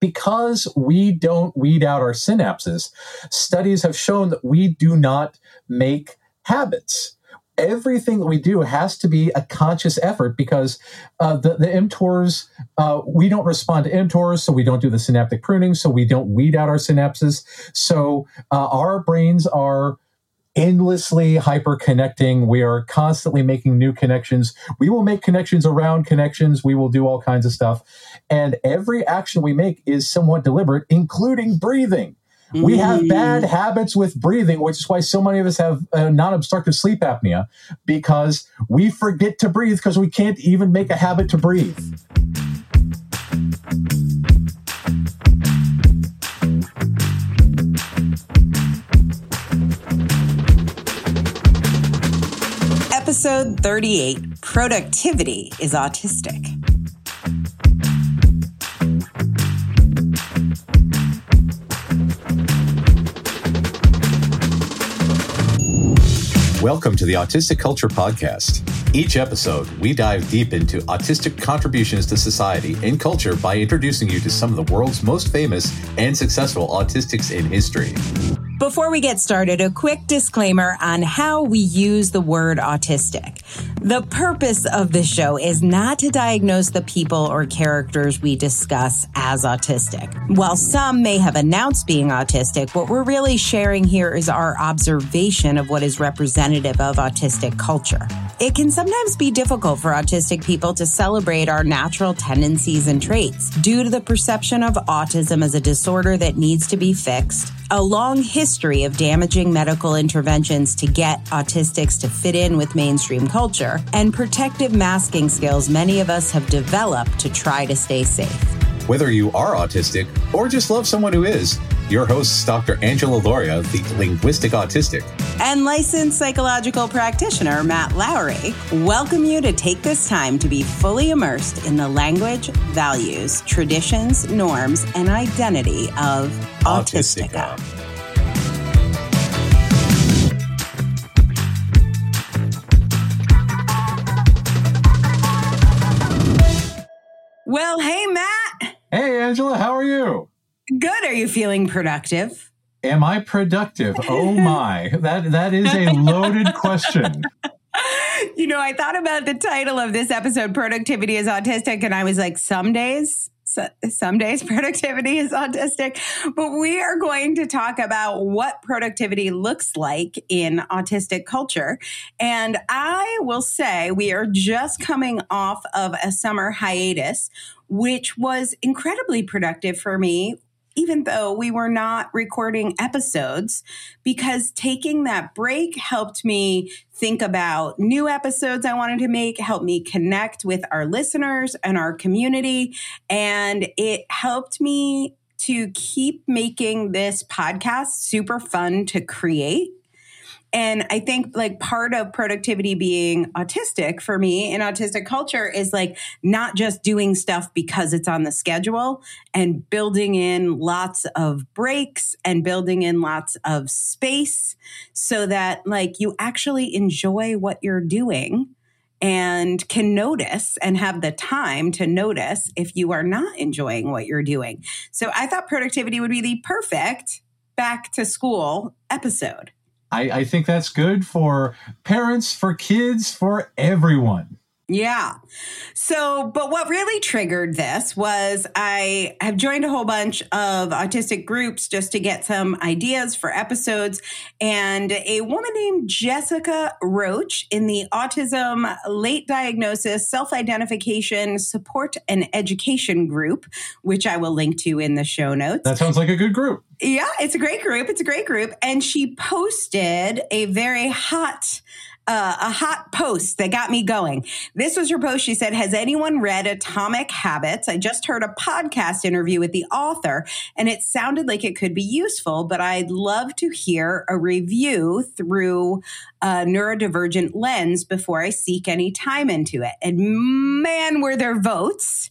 because we don't weed out our synapses, studies have shown that we do not make habits. Everything that we do has to be a conscious effort because uh, the, the mTORs, uh, we don't respond to mTORs, so we don't do the synaptic pruning, so we don't weed out our synapses. So uh, our brains are endlessly hyper connecting. We are constantly making new connections. We will make connections around connections. We will do all kinds of stuff. And every action we make is somewhat deliberate, including breathing. Mm. We have mm. bad habits with breathing, which is why so many of us have uh, non obstructive sleep apnea because we forget to breathe because we can't even make a habit to breathe. Episode 38 Productivity is Autistic. Welcome to the Autistic Culture Podcast. Each episode, we dive deep into autistic contributions to society and culture by introducing you to some of the world's most famous and successful autistics in history. Before we get started, a quick disclaimer on how we use the word autistic. The purpose of this show is not to diagnose the people or characters we discuss as autistic. While some may have announced being autistic, what we're really sharing here is our observation of what is representative of autistic culture. It can sometimes be difficult for autistic people to celebrate our natural tendencies and traits due to the perception of autism as a disorder that needs to be fixed a long history of damaging medical interventions to get autistics to fit in with mainstream culture, and protective masking skills many of us have developed to try to stay safe. Whether you are autistic or just love someone who is, your hosts, Dr. Angela Lauria, the linguistic autistic, and licensed psychological practitioner Matt Lowry, welcome you to take this time to be fully immersed in the language, values, traditions, norms, and identity of Autistica. Autistica. Angela, how are you? Good. Are you feeling productive? Am I productive? Oh my. that that is a loaded question. You know, I thought about the title of this episode Productivity is Autistic and I was like some days some days productivity is autistic, but we are going to talk about what productivity looks like in autistic culture. And I will say we are just coming off of a summer hiatus, which was incredibly productive for me even though we were not recording episodes, because taking that break helped me think about new episodes I wanted to make, helped me connect with our listeners and our community. And it helped me to keep making this podcast super fun to create and I think like part of productivity being autistic for me in autistic culture is like not just doing stuff because it's on the schedule and building in lots of breaks and building in lots of space so that like you actually enjoy what you're doing and can notice and have the time to notice if you are not enjoying what you're doing. So I thought productivity would be the perfect back to school episode. I, I think that's good for parents, for kids, for everyone. Yeah. So, but what really triggered this was I have joined a whole bunch of autistic groups just to get some ideas for episodes. And a woman named Jessica Roach in the Autism Late Diagnosis Self Identification Support and Education Group, which I will link to in the show notes. That sounds like a good group. Yeah, it's a great group. It's a great group. And she posted a very hot uh, a hot post that got me going. This was her post. She said, Has anyone read Atomic Habits? I just heard a podcast interview with the author and it sounded like it could be useful, but I'd love to hear a review through a neurodivergent lens before I seek any time into it. And man, were there votes.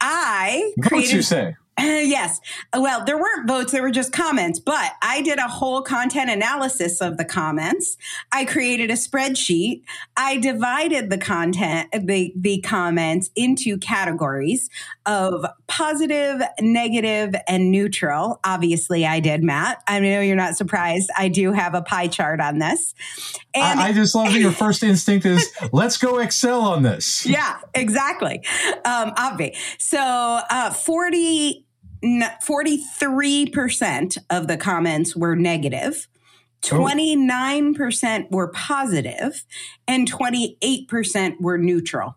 I votes, created, you say? yes. Well, there weren't votes, there were just comments, but I did a whole content analysis of the comments. I created a spreadsheet. I divided the content, the, the comments into categories of positive, negative, and neutral. Obviously, I did, Matt. I know you're not surprised. I do have a pie chart on this. And I, I just love that your first instinct is let's go Excel on this. Yeah, exactly. Um, Obvi. So uh, 40. 43% of the comments were negative. 29% were positive and 28% were neutral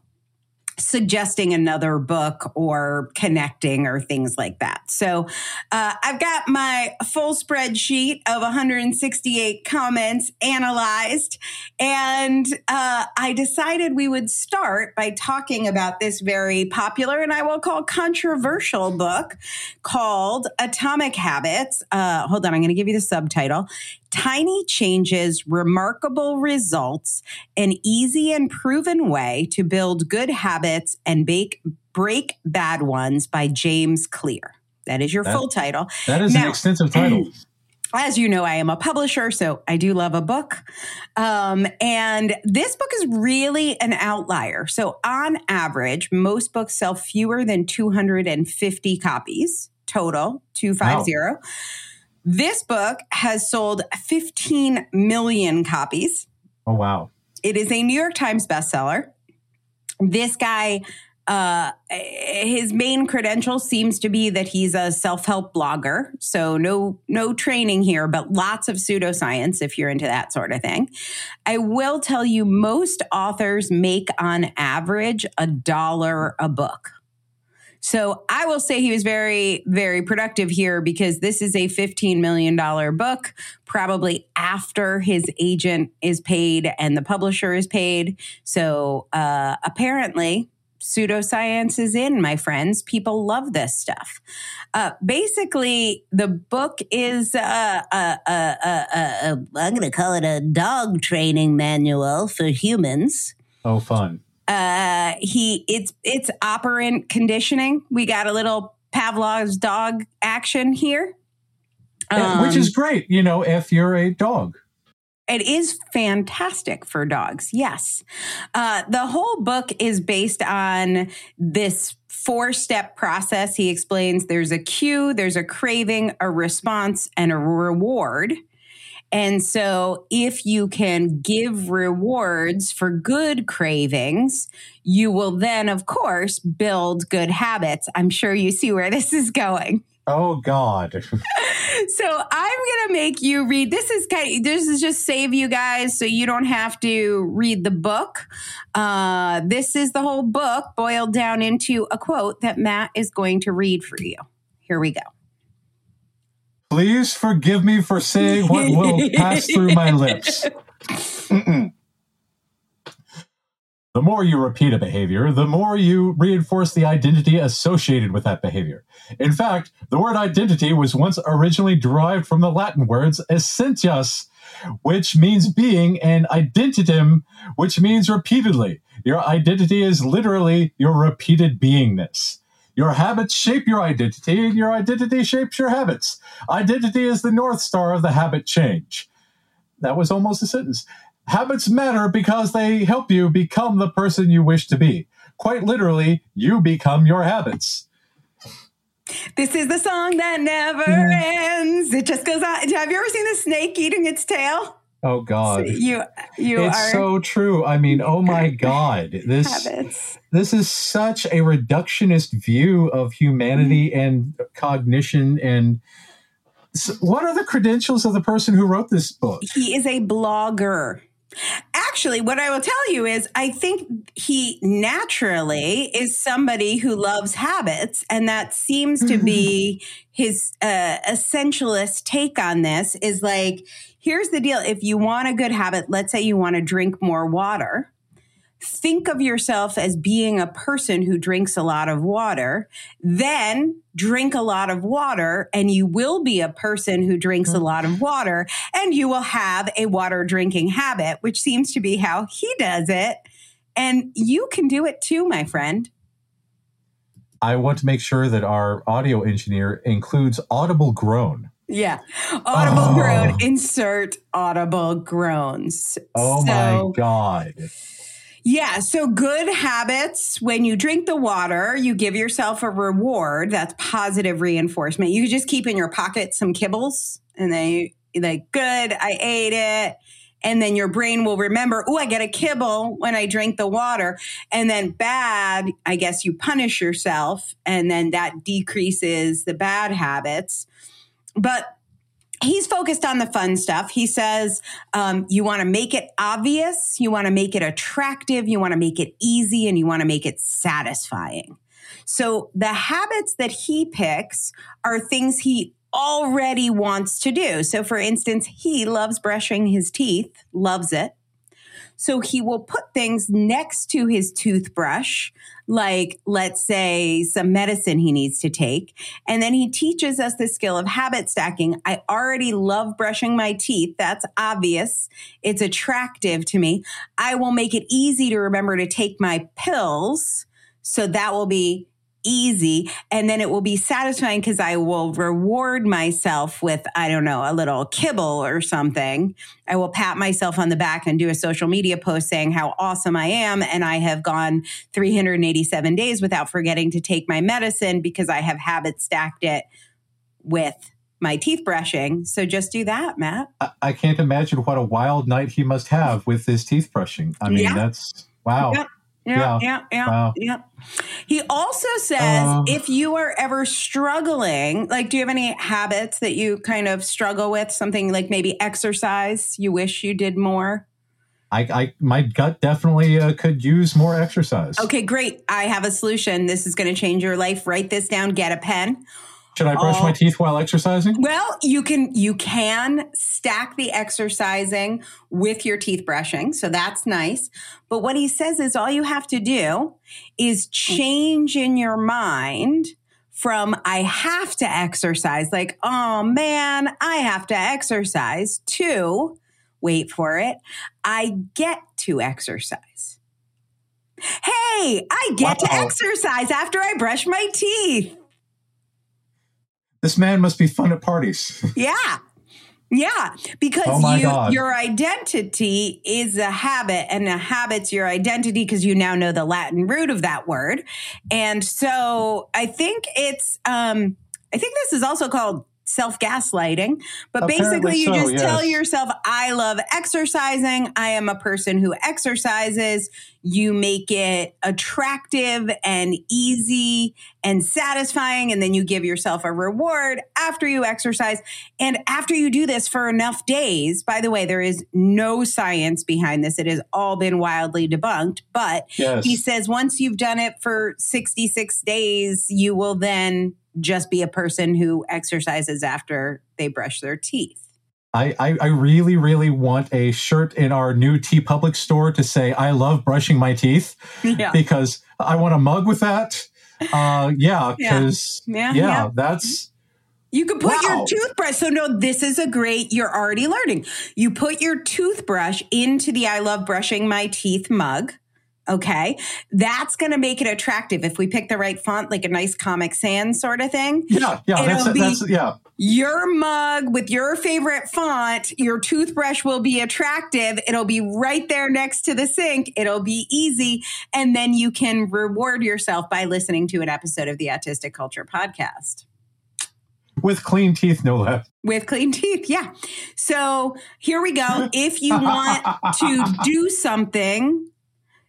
suggesting another book or connecting or things like that. So uh, I've got my full spreadsheet of 168 comments analyzed, and uh, I decided we would start by talking about this very popular and I will call controversial book called Atomic Habits. Uh, hold on, I'm going to give you the subtitle Tiny changes, remarkable results, an easy and proven way to build good habits and bake, break bad ones by James Clear. That is your that, full title. That is now, an extensive title. As you know, I am a publisher, so I do love a book. Um, and this book is really an outlier. So, on average, most books sell fewer than 250 copies total, 250. Wow. This book has sold 15 million copies. Oh, wow. It is a New York Times bestseller. This guy, uh, his main credential seems to be that he's a self-help blogger. So no, no training here, but lots of pseudoscience if you're into that sort of thing. I will tell you, most authors make on average a dollar a book. So I will say he was very, very productive here because this is a $15 million book, probably after his agent is paid and the publisher is paid. So uh, apparently, pseudoscience is in, my friends. People love this stuff. Uh, basically, the book is uh, uh, uh, uh I'm going to call it a dog training manual for humans. Oh, fun uh, he it's it's operant conditioning. We got a little Pavlov's dog action here, um, which is um, great. You know, if you're a dog. It is fantastic for dogs. Yes. Uh, the whole book is based on this four step process. He explains there's a cue, there's a craving, a response, and a reward. And so, if you can give rewards for good cravings, you will then, of course, build good habits. I'm sure you see where this is going. Oh God. so I'm gonna make you read. This is kind. Of, this is just save you guys, so you don't have to read the book. Uh, this is the whole book boiled down into a quote that Matt is going to read for you. Here we go. Please forgive me for saying what will pass through my lips. the more you repeat a behavior, the more you reinforce the identity associated with that behavior. In fact, the word identity was once originally derived from the Latin words essentitas, which means being, and identidem, which means repeatedly. Your identity is literally your repeated beingness. Your habits shape your identity, and your identity shapes your habits. Identity is the North Star of the habit change. That was almost a sentence. Habits matter because they help you become the person you wish to be. Quite literally, you become your habits. This is the song that never mm-hmm. ends. It just goes on. Have you ever seen the snake eating its tail? Oh God, you you it's are so true. I mean, oh my God, this habits. this is such a reductionist view of humanity mm-hmm. and cognition. And so what are the credentials of the person who wrote this book? He is a blogger. Actually, what I will tell you is, I think he naturally is somebody who loves habits, and that seems to be his uh, essentialist take on this. Is like here's the deal if you want a good habit, let's say you want to drink more water, think of yourself as being a person who drinks a lot of water, then drink a lot of water, and you will be a person who drinks a lot of water, and you will have a water drinking habit, which seems to be how he does it. And you can do it too, my friend. I want to make sure that our audio engineer includes audible groan. Yeah. Audible oh. groan. Insert audible groans. Oh so, my God. Yeah. So good habits. When you drink the water, you give yourself a reward. That's positive reinforcement. You just keep in your pocket some kibbles and then you like, good, I ate it. And then your brain will remember, oh, I get a kibble when I drink the water. And then bad, I guess you punish yourself and then that decreases the bad habits. But he's focused on the fun stuff. He says um, you want to make it obvious, you want to make it attractive, you want to make it easy, and you want to make it satisfying. So the habits that he picks are things he already wants to do. So, for instance, he loves brushing his teeth, loves it. So he will put things next to his toothbrush, like let's say some medicine he needs to take. And then he teaches us the skill of habit stacking. I already love brushing my teeth. That's obvious. It's attractive to me. I will make it easy to remember to take my pills. So that will be easy and then it will be satisfying because I will reward myself with, I don't know, a little kibble or something. I will pat myself on the back and do a social media post saying how awesome I am. And I have gone 387 days without forgetting to take my medicine because I have habit stacked it with my teeth brushing. So just do that, Matt. I, I can't imagine what a wild night he must have with his teeth brushing. I mean, yeah. that's wow. Yeah, yeah, yeah, wow. yeah. He also says um, if you are ever struggling, like, do you have any habits that you kind of struggle with? Something like maybe exercise you wish you did more? I, I my gut definitely uh, could use more exercise. Okay, great. I have a solution. This is going to change your life. Write this down. Get a pen. Should I brush my oh. teeth while exercising? Well, you can you can stack the exercising with your teeth brushing, so that's nice. But what he says is all you have to do is hmm. change in your mind from I have to exercise, like, oh man, I have to exercise, to wait for it, I get to exercise. Hey, I get wow. to exercise after I brush my teeth. This man must be fun at parties. yeah. Yeah, because oh you, your identity is a habit, and a habit's your identity because you now know the Latin root of that word. And so I think it's, um, I think this is also called self gaslighting, but Apparently basically you so, just yes. tell yourself, I love exercising. I am a person who exercises. You make it attractive and easy and satisfying. And then you give yourself a reward after you exercise. And after you do this for enough days, by the way, there is no science behind this. It has all been wildly debunked. But yes. he says once you've done it for 66 days, you will then just be a person who exercises after they brush their teeth. I, I, I really, really want a shirt in our new T TeePublic store to say, I love brushing my teeth yeah. because I want a mug with that. Uh, yeah, because, yeah. Yeah, yeah, that's. You could put wow. your toothbrush. So, no, this is a great, you're already learning. You put your toothbrush into the I love brushing my teeth mug. Okay. That's going to make it attractive if we pick the right font, like a nice Comic Sans sort of thing. Yeah. Yeah. It'll that's, be that's, yeah. Your mug with your favorite font, your toothbrush will be attractive. It'll be right there next to the sink. It'll be easy. And then you can reward yourself by listening to an episode of the Autistic Culture podcast. With clean teeth, no less. With clean teeth, yeah. So here we go. If you want to do something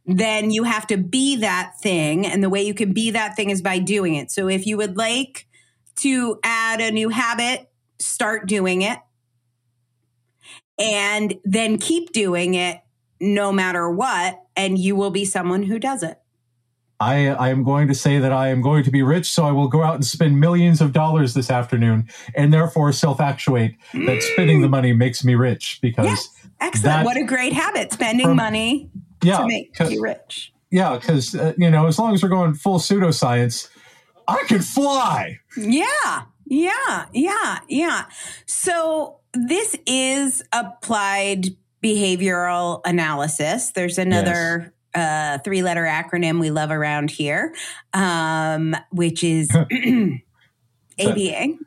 then you have to be that thing. And the way you can be that thing is by doing it. So if you would like to add a new habit, start doing it and then keep doing it no matter what. And you will be someone who does it. I, I am going to say that I am going to be rich, so I will go out and spend millions of dollars this afternoon, and therefore self actuate that spending the mm. money makes me rich because. Yes. Excellent. What a great habit. Spending from, money yeah, to make you rich. Yeah, because uh, you know, as long as we're going full pseudoscience, I can fly. Yeah, yeah, yeah, yeah. So this is applied behavioral analysis. There's another yes. uh, three letter acronym we love around here, um, which is ABA.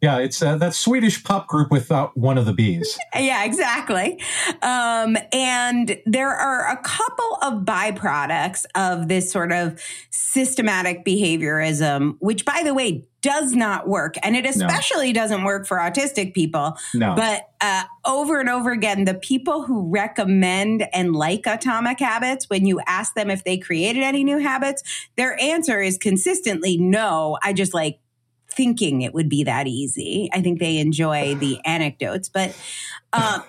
Yeah, it's uh, that Swedish pop group without one of the bees. Yeah, exactly. Um, and there are a couple of byproducts of this sort of systematic behaviorism, which, by the way, does not work. And it especially no. doesn't work for autistic people. No. But uh, over and over again, the people who recommend and like atomic habits, when you ask them if they created any new habits, their answer is consistently no. I just like thinking it would be that easy. I think they enjoy the anecdotes, but uh,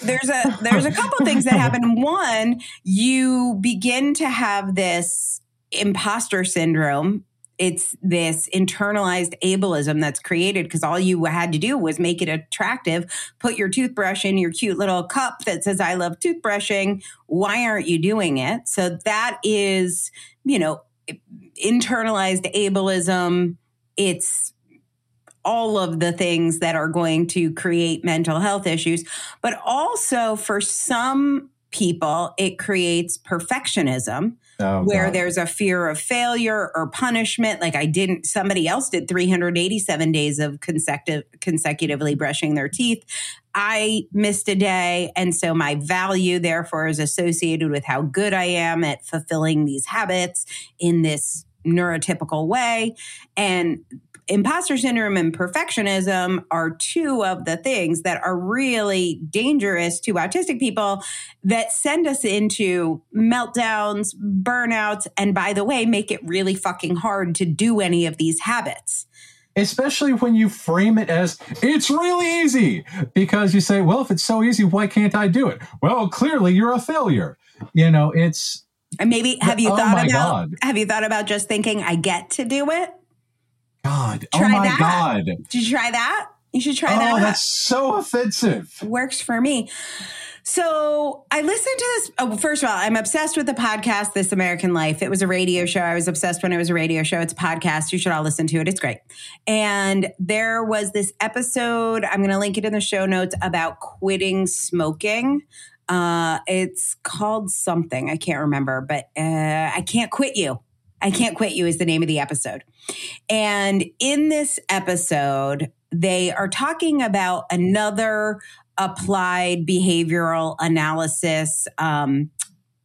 there's a there's a couple things that happen. One, you begin to have this imposter syndrome it's this internalized ableism that's created because all you had to do was make it attractive. Put your toothbrush in your cute little cup that says, I love toothbrushing. Why aren't you doing it? So that is, you know, internalized ableism it's all of the things that are going to create mental health issues. But also for some people, it creates perfectionism. Oh, where God. there's a fear of failure or punishment. Like I didn't, somebody else did 387 days of consecutive, consecutively brushing their teeth. I missed a day. And so my value, therefore, is associated with how good I am at fulfilling these habits in this neurotypical way. And imposter syndrome and perfectionism are two of the things that are really dangerous to autistic people that send us into meltdowns, burnouts, and by the way, make it really fucking hard to do any of these habits. Especially when you frame it as it's really easy because you say well if it's so easy why can't i do it? Well clearly you're a failure. You know it's and maybe have you oh thought about God. have you thought about just thinking I get to do it? God. Oh try oh my that. God. Did you try that? You should try oh, that. Oh, that's so offensive. Works for me. So I listened to this. Oh, first of all, I'm obsessed with the podcast, This American Life. It was a radio show. I was obsessed when it was a radio show. It's a podcast. You should all listen to it. It's great. And there was this episode, I'm going to link it in the show notes about quitting smoking. Uh, it's called something. I can't remember, but uh, I Can't Quit You. I Can't Quit You is the name of the episode. And in this episode, they are talking about another applied behavioral analysis um,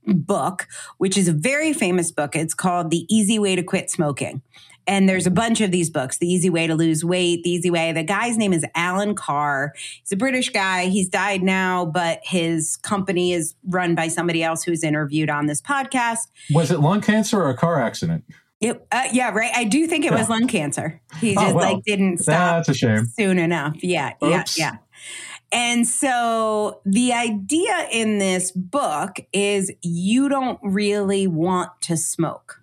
book, which is a very famous book. It's called The Easy Way to Quit Smoking. And there's a bunch of these books The Easy Way to Lose Weight, The Easy Way. The guy's name is Alan Carr. He's a British guy. He's died now, but his company is run by somebody else who's interviewed on this podcast. Was it lung cancer or a car accident? It, uh, yeah, right. I do think it yeah. was lung cancer. He oh, just oh, well, like didn't stop. That's a shame. Soon enough. Yeah, Oops. yeah, yeah. And so the idea in this book is you don't really want to smoke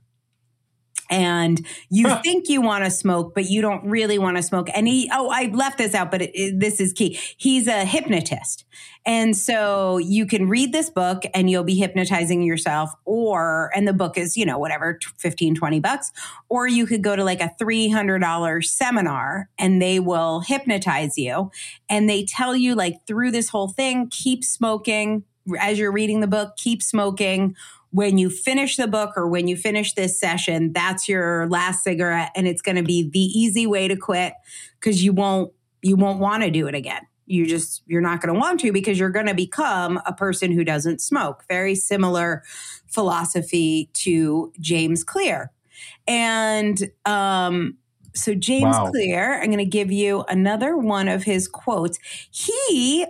and you think you want to smoke, but you don't really want to smoke. And he, oh, I left this out, but it, it, this is key. He's a hypnotist. And so you can read this book and you'll be hypnotizing yourself or, and the book is, you know, whatever, 15, 20 bucks, or you could go to like a $300 seminar and they will hypnotize you and they tell you like through this whole thing, keep smoking as you're reading the book, keep smoking when you finish the book or when you finish this session, that's your last cigarette and it's going to be the easy way to quit because you won't you won't want to do it again. You just you're not going to want to because you're going to become a person who doesn't smoke. Very similar philosophy to James Clear. And um so James wow. Clear, I'm going to give you another one of his quotes. He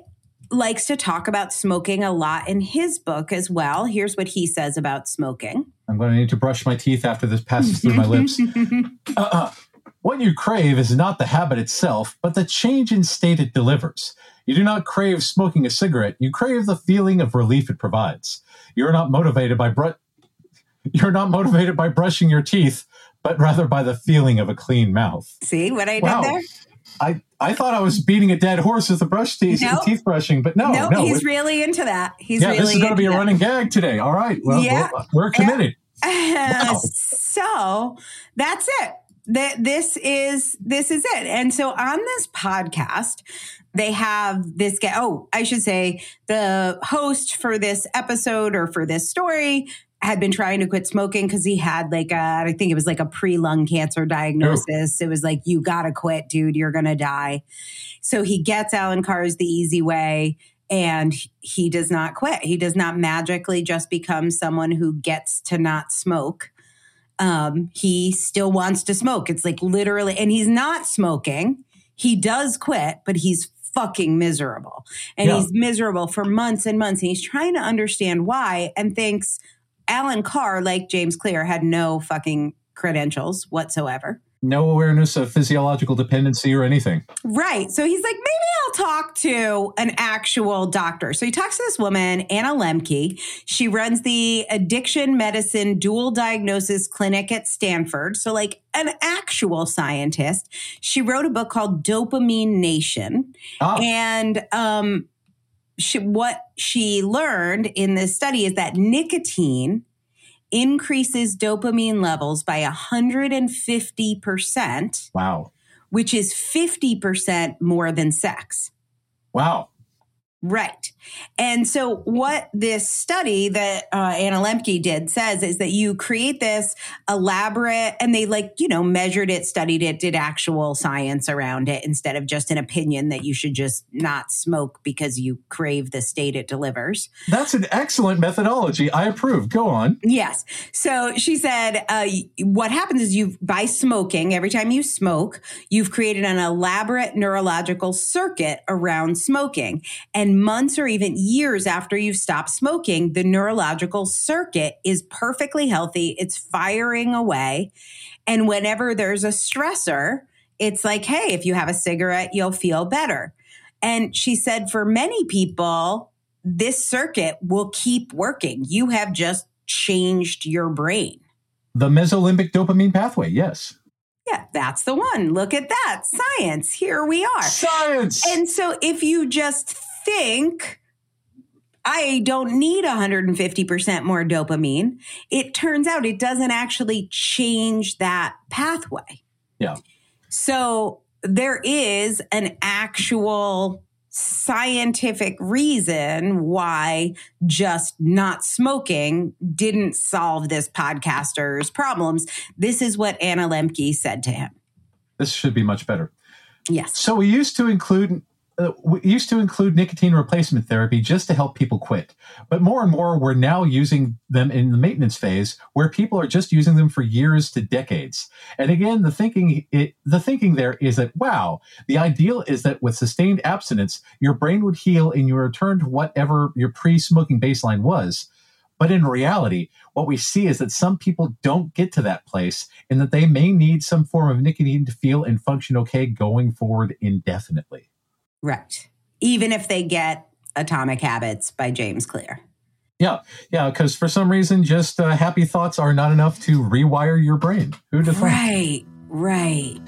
likes to talk about smoking a lot in his book as well. Here's what he says about smoking. I'm going to need to brush my teeth after this passes through my lips. Uh-uh. What you crave is not the habit itself, but the change in state it delivers. You do not crave smoking a cigarette, you crave the feeling of relief it provides. You're not motivated by br- you're not motivated by brushing your teeth, but rather by the feeling of a clean mouth. See what I wow. did there? I, I thought I was beating a dead horse with the brush teeth, nope. teeth brushing, but no, nope, no, he's it, really into that. He's yeah, really this is going to be a running gag today. All right, well, yeah. we're, we're committed. wow. So that's it. That this is this is it. And so on this podcast, they have this guy. Oh, I should say the host for this episode or for this story had been trying to quit smoking because he had like a, I think it was like a pre lung cancer diagnosis. It was like, you gotta quit, dude, you're gonna die. So he gets Alan Carr's The Easy Way and he does not quit. He does not magically just become someone who gets to not smoke. Um, he still wants to smoke. It's like literally, and he's not smoking. He does quit, but he's fucking miserable. And yeah. he's miserable for months and months. And he's trying to understand why and thinks Alan Carr, like James Clear, had no fucking credentials whatsoever no awareness of physiological dependency or anything. Right. So he's like, maybe I'll talk to an actual doctor. So he talks to this woman, Anna Lembke. She runs the addiction medicine dual diagnosis clinic at Stanford. So, like an actual scientist. She wrote a book called Dopamine Nation. Ah. And, um, she, what she learned in this study is that nicotine increases dopamine levels by 150%. Wow. Which is 50% more than sex. Wow. Right. And so, what this study that uh, Anna Lembke did says is that you create this elaborate, and they like, you know, measured it, studied it, did actual science around it instead of just an opinion that you should just not smoke because you crave the state it delivers. That's an excellent methodology. I approve. Go on. Yes. So, she said, uh, what happens is you, by smoking, every time you smoke, you've created an elaborate neurological circuit around smoking. And and months or even years after you've stopped smoking, the neurological circuit is perfectly healthy. It's firing away. And whenever there's a stressor, it's like, hey, if you have a cigarette, you'll feel better. And she said, for many people, this circuit will keep working. You have just changed your brain. The mesolimbic dopamine pathway, yes. Yeah, that's the one. Look at that. Science. Here we are. Science. And so if you just think I don't need 150% more dopamine. It turns out it doesn't actually change that pathway. Yeah. So there is an actual scientific reason why just not smoking didn't solve this podcaster's problems. This is what Anna Lembke said to him. This should be much better. Yes. So we used to include Uh, used to include nicotine replacement therapy just to help people quit. But more and more, we're now using them in the maintenance phase where people are just using them for years to decades. And again, the thinking, it, the thinking there is that, wow, the ideal is that with sustained abstinence, your brain would heal and you return to whatever your pre-smoking baseline was. But in reality, what we see is that some people don't get to that place and that they may need some form of nicotine to feel and function okay going forward indefinitely. Right. Even if they get Atomic Habits by James Clear. Yeah, yeah, because for some reason, just uh, happy thoughts are not enough to rewire your brain. Who'd have Right, right.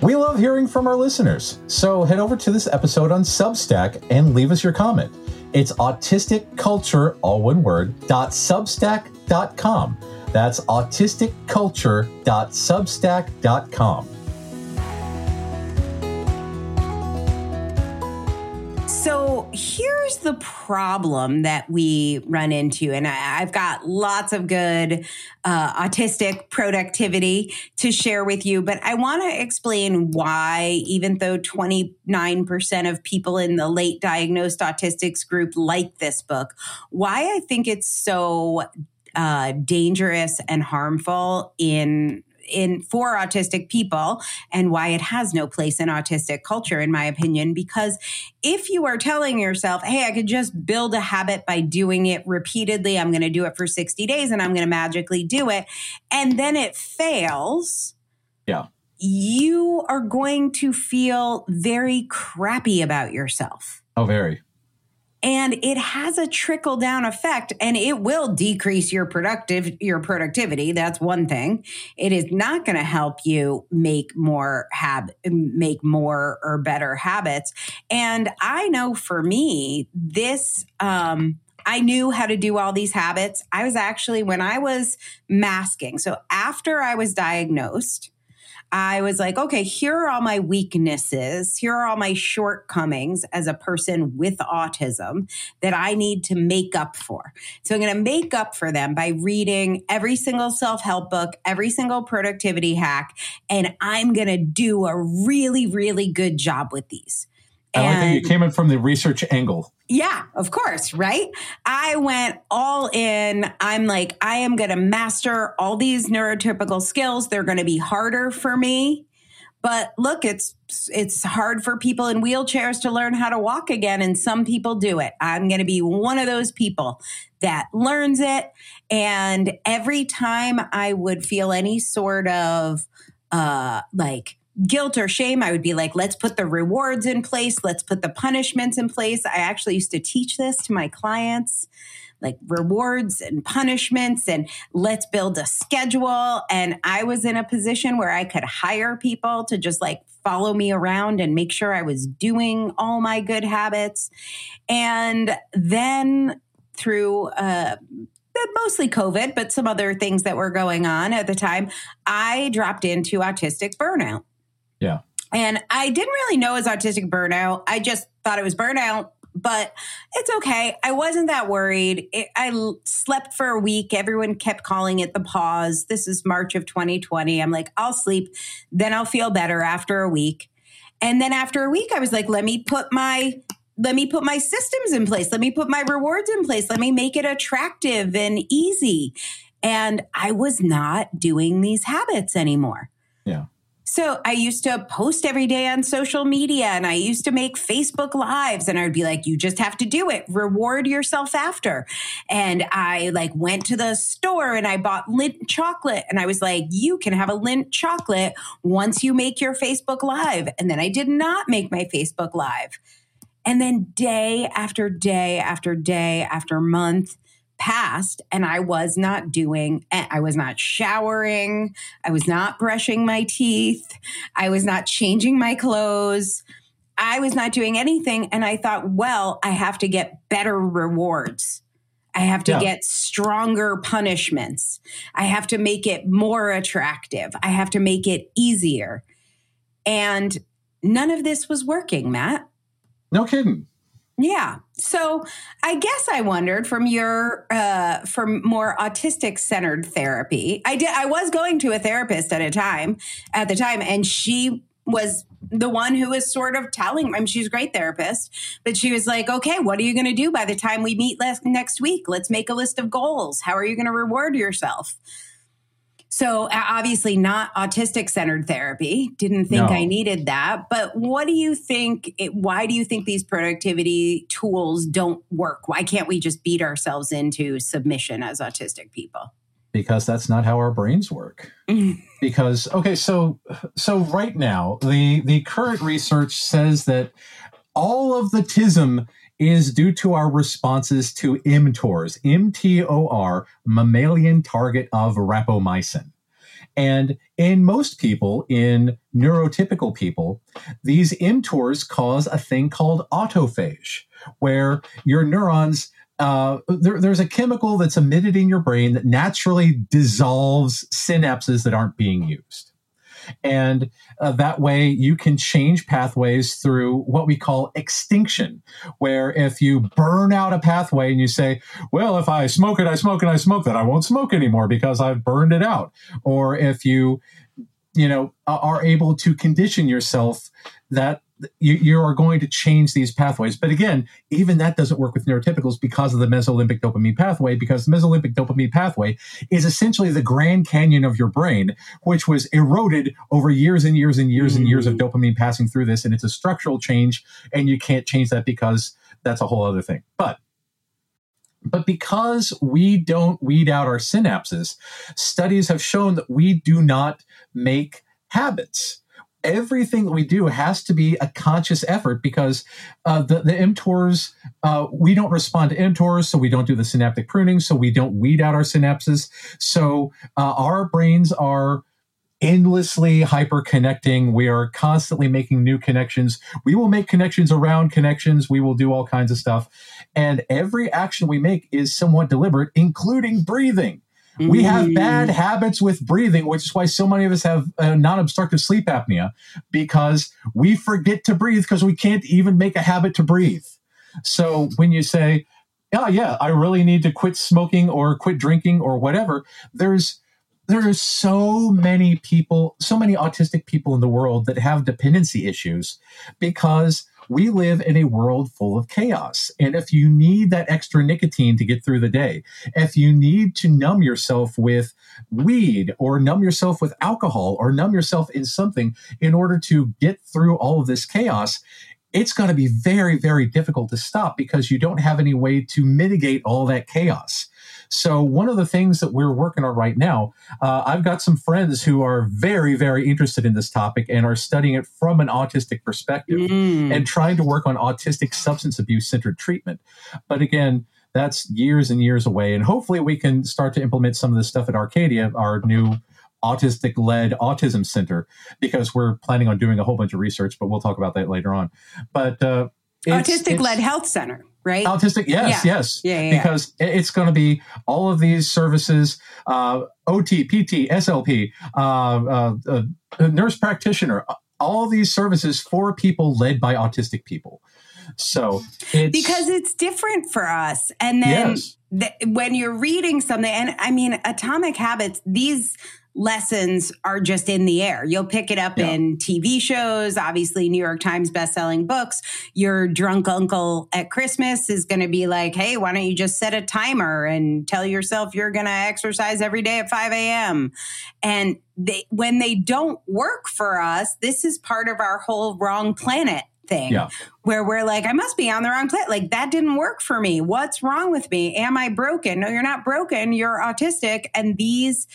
We love hearing from our listeners, so head over to this episode on Substack and leave us your comment. It's autistic culture, all one word, dot substack.com. That's autisticculture.substack.com. So here's the problem that we run into. And I, have got lots of good uh, autistic productivity to share with you, but I want to explain why, even though 29% of people in the late diagnosed autistics group like this book, why I think it's so uh, dangerous and harmful in in for autistic people and why it has no place in autistic culture in my opinion because if you are telling yourself hey i could just build a habit by doing it repeatedly. I'm going to do it for 60 days and i'm going to magically do it and then it fails yeah. you are going to feel very crappy about yourself. Oh very and it has a trickle down effect and it will decrease your productive your productivity. That's one thing. It is not going to help you make more hab make more or better habits. And i know for me this um I knew how to do all these habits. I was actually, when I was masking, so after I was diagnosed, I was like, okay, here are all my weaknesses. Here are all my shortcomings as a person with autism that I need to make up for. So I'm going to make up for them by reading every single self help book, every single productivity hack, and I'm going to do a really, really good job with these. I like that you came in from the research angle. Yeah, of course, right? I went all in. I'm like, I am going to master all these neurotypical skills. They're going to be harder for me. But look, it's it's hard for people in wheelchairs to learn how to walk again and some people do it. I'm going to be one of those people that learns it and every time I would feel any sort of uh like guilt or shame, I would be like, let's put the rewards in place, let's put the punishments in place. I actually used to teach this to my clients like rewards and punishments and let's build a schedule. And I was in a position where I could hire people to just like follow me around and make sure I was doing all my good habits. And then through uh, mostly COVID, but some other things that were going on at the time, I dropped into autistic burnout. Yeah. And I didn't really know it was autistic burnout. I just thought it was burnout, but it's okay. I wasn't that worried. It, I l- slept for a week. Everyone kept calling it the pause. This is March of 2020. I'm like, I'll sleep, then I'll feel better after a week. And then after a week, I was like, let me put my let me put my systems in place. Let me put my rewards in place. Let me make it attractive and easy. And I was not doing these habits anymore. Yeah. So I used to post every day on social media and I used to make Facebook lives and I'd be like, you just have to do it. Reward yourself after. And I like went to the store and I bought Lindt chocolate and I was like, you can have a Lindt chocolate once you make your Facebook live. And then I did not make my Facebook live. And then day after day after day after month, passed and I was not doing, eh, I was not showering. I was not brushing my teeth. I was not changing my clothes. I was not doing anything. And I thought, well, I have to get better rewards. I have to yeah. get stronger punishments. I have to make it more attractive. I have to make it easier. And none of this was working, Matt. No kidding. Yeah. So I guess I wondered from your uh from more autistic centered therapy. I did I was going to a therapist at a time at the time and she was the one who was sort of telling I mean she's a great therapist, but she was like, "Okay, what are you going to do by the time we meet next week? Let's make a list of goals. How are you going to reward yourself?" So obviously not autistic centered therapy. Didn't think no. I needed that. But what do you think? It, why do you think these productivity tools don't work? Why can't we just beat ourselves into submission as autistic people? Because that's not how our brains work. because okay, so so right now the the current research says that all of the TISM is due to our responses to mTORs, MTOR, mammalian target of rapamycin. And in most people, in neurotypical people, these mTORs cause a thing called autophagy, where your neurons uh, there, there's a chemical that's emitted in your brain that naturally dissolves synapses that aren't being used. And uh, that way you can change pathways through what we call extinction, where if you burn out a pathway and you say, well, if I smoke it, I smoke it, I smoke that, I won't smoke anymore because I've burned it out. Or if you, you know, are able to condition yourself that you, you, are going to change these pathways. But again, even that doesn't work with neurotypicals because of the mesolimbic dopamine pathway, because the mesolimbic dopamine pathway is essentially the Grand Canyon of your brain, which was eroded over years and years and years mm. and years of mm. dopamine passing through this. And it's a structural change, and you can't change that because that's a whole other thing. But but because we don't weed out our synapses, studies have shown that we do not make habits everything that we do has to be a conscious effort because uh, the, the mTORs, uh, we don't respond to mTORs, so we don't do the synaptic pruning, so we don't weed out our synapses. So uh, our brains are endlessly hyper connecting. We are constantly making new connections. We will make connections around connections. We will do all kinds of stuff. And every action we make is somewhat deliberate, including breathing We have bad habits with breathing, which is why so many of us have uh, non obstructive sleep apnea because we forget to breathe because we can't even make a habit to breathe. So when you say, yeah, yeah, I really need to quit smoking or quit drinking or whatever, there's there are so many people, so many autistic people in the world that have dependency issues because we live in a world full of chaos. And if you need that extra nicotine to get through the day, if you need to numb yourself with weed or numb yourself with alcohol or numb yourself in something in order to get through all of this chaos, it's going to be very, very difficult to stop because you don't have any way to mitigate all that chaos. So one of the things that we're working on right now, uh, I've got some friends who are very, very interested in this topic and are studying it from an autistic perspective mm. and trying to work on autistic substance abuse centered treatment. But again, that's years and years away. And hopefully we can start to implement some of this stuff at Arcadia, our new autistic led autism center, because we're planning on doing a whole bunch of research, but we'll talk about that later on. But uh, autistic led health center right? Autistic, yes, yeah. yes. Yeah, yeah, because it's going to be all of these services uh, OT, PT, SLP, uh, uh, uh, nurse practitioner, all these services for people led by autistic people. So it's, because it's different for us. And then yes. th- when you're reading something, and I mean, Atomic Habits, these lessons are just in the air. You'll pick it up yeah. in TV shows, obviously New York Times best-selling books. Your drunk uncle at Christmas is going to be like, "Hey, why don't you just set a timer and tell yourself you're going to exercise every day at 5 a.m." And they, when they don't work for us, this is part of our whole wrong planet thing yeah. where we're like, I must be on the wrong planet. Like that didn't work for me. What's wrong with me? Am I broken? No, you're not broken. You're autistic. And these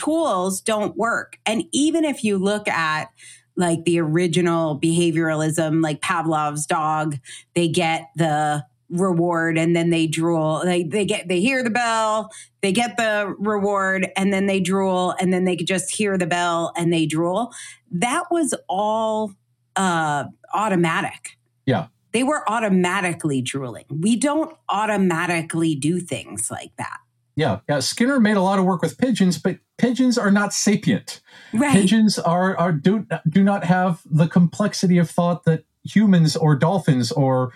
tools don't work. And even if you look at like the original behavioralism, like Pavlov's dog, they get the reward and then they drool. They they get they hear the bell, they get the reward, and then they drool, and then they could just hear the bell and they drool. That was all uh automatic. Yeah. They were automatically drooling. We don't automatically do things like that. Yeah, yeah. Skinner made a lot of work with pigeons, but pigeons are not sapient. Right. Pigeons are are do do not have the complexity of thought that humans or dolphins or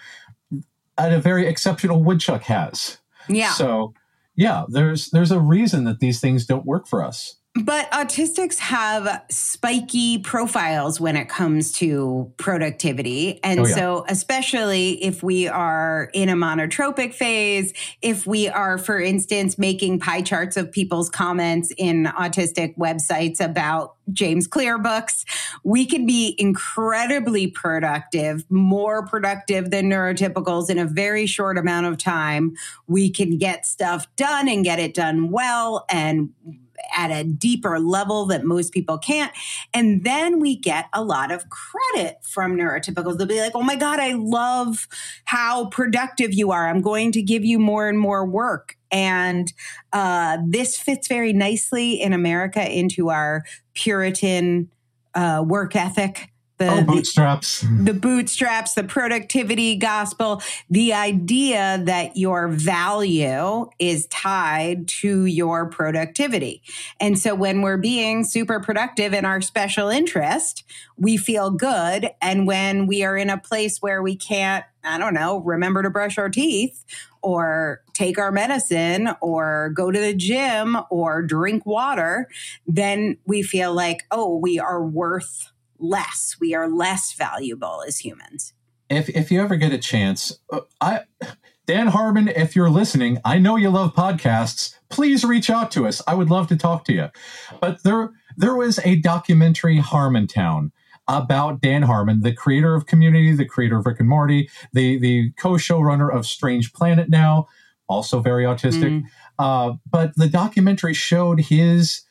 at a very exceptional woodchuck has. Yeah. So, yeah, there's there's a reason that these things don't work for us. But autistics have spiky profiles when it comes to productivity. And oh, yeah. so, especially if we are in a monotropic phase, if we are, for instance, making pie charts of people's comments in autistic websites about James Clear books, we can be incredibly productive, more productive than neurotypicals in a very short amount of time. We can get stuff done and get it done well and at a deeper level that most people can't. And then we get a lot of credit from neurotypicals. They'll be like, oh my God, I love how productive you are. I'm going to give you more and more work. And uh, this fits very nicely in America into our Puritan uh, work ethic the, oh, bootstraps. The, the, bootstraps, the productivity gospel, the idea that your value is tied to your productivity. And so when we're being super productive in our special interest, we feel good. And when we are in a place where we can't, I don't know, remember to brush our teeth or take our medicine or go to the gym or drink water, then we feel like, oh, we are worth less. We are less valuable as humans. If if you ever get a chance, uh, I Dan Harmon, if you're listening, I know you love podcasts. Please reach out to us. I would love to talk to you. But there there was a documentary Harmontown about Dan Harmon, the creator of Community, the creator of Rick and Morty, the the co-showrunner of Strange Planet now, also very autistic. Mm. Uh, but the documentary showed his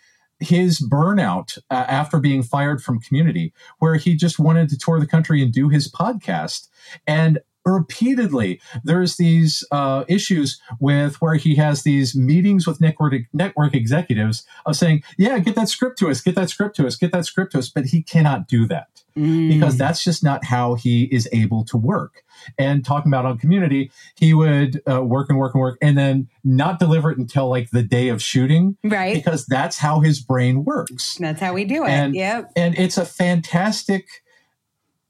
his burnout uh, after being fired from community where he just wanted to tour the country and do his podcast. And repeatedly there's these uh, issues with where he has these meetings with network network executives of saying yeah get that script to us get that script to us get that script to us but he cannot do that mm. because that's just not how he is able to work. And talking about on community, he would uh, work and work and work and then not deliver it until like the day of shooting. Right. Because that's how his brain works. That's how we do it. And, yep. And it's a fantastic,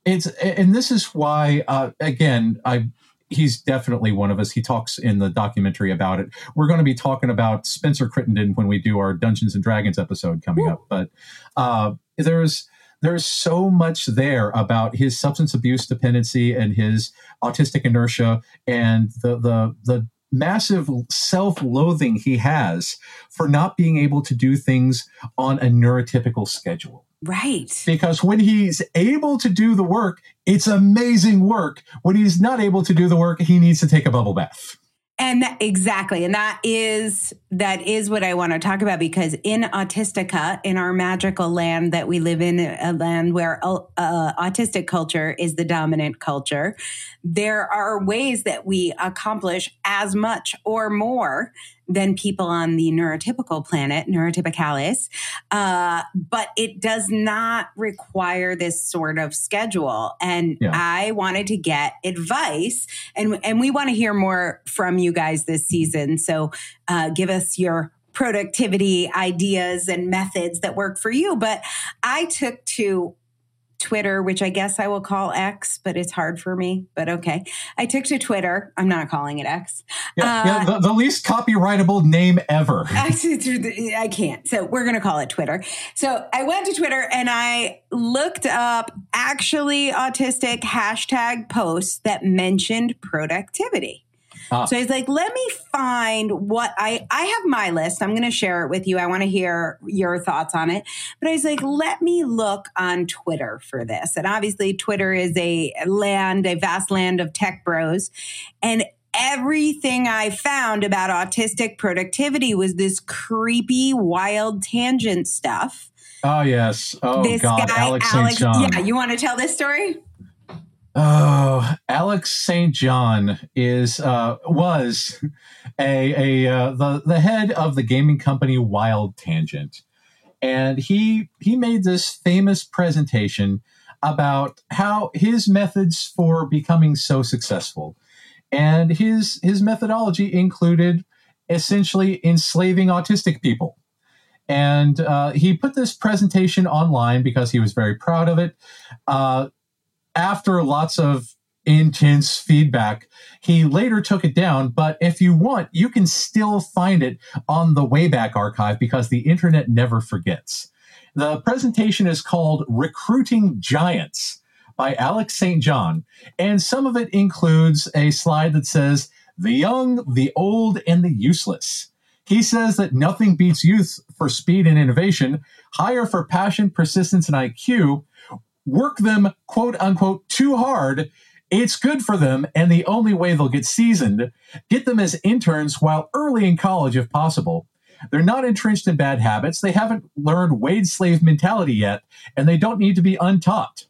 it's, and this is why, uh, again, I, he's definitely one of us. He talks in the documentary about it. We're going to be talking about Spencer Crittenden when we do our Dungeons and Dragons episode coming up. But uh, there's there's so much there about his substance abuse dependency and his autistic inertia and the the the massive self-loathing he has for not being able to do things on a neurotypical schedule. Right. Because when he's able to do the work, it's amazing work. When he's not able to do the work, he needs to take a bubble bath. And that, exactly. And that is that is what I want to talk about because in Autistica, in our magical land that we live in, a land where uh, autistic culture is the dominant culture, there are ways that we accomplish as much or more than people on the neurotypical planet, neurotypicalis. Uh, but it does not require this sort of schedule. And yeah. I wanted to get advice, and and we want to hear more from you guys this season. So uh, give us your productivity ideas and methods that work for you. But I took to Twitter, which I guess I will call X, but it's hard for me. But okay. I took to Twitter. I'm not calling it X. Yeah, uh, yeah the, the, least copyrightable name ever. I can't. So we're going to call it Twitter. So I went to Twitter and I looked up actually autistic hashtag posts that mentioned productivity. Uh, so he's like, let me find what I I have my list. I'm going to share it with you. I want to hear your thoughts on it. But I was like, let me look on Twitter for this. And obviously, Twitter is a land, a vast land of tech bros, and everything I found about autistic productivity was this creepy, wild tangent stuff. Oh yes. Oh this God, guy, Alex, Alex Yeah, you want to tell this story? Oh, Alex St. John is uh, was a a uh, the the head of the gaming company Wild Tangent, and he he made this famous presentation about how his methods for becoming so successful, and his his methodology included essentially enslaving autistic people. And uh, he put this presentation online because he was very proud of it. After lots of intense feedback, he later took it down. But if you want, you can still find it on the Wayback Archive because the internet never forgets. The presentation is called Recruiting Giants by Alex St. John, and some of it includes a slide that says, The young, the old, and the useless. He says that nothing beats youth for speed and innovation, hire for passion, persistence, and IQ, work them quote unquote too hard, it's good for them. And the only way they'll get seasoned, get them as interns while early in college if possible. They're not entrenched in bad habits. They haven't learned wage slave mentality yet, and they don't need to be untaught.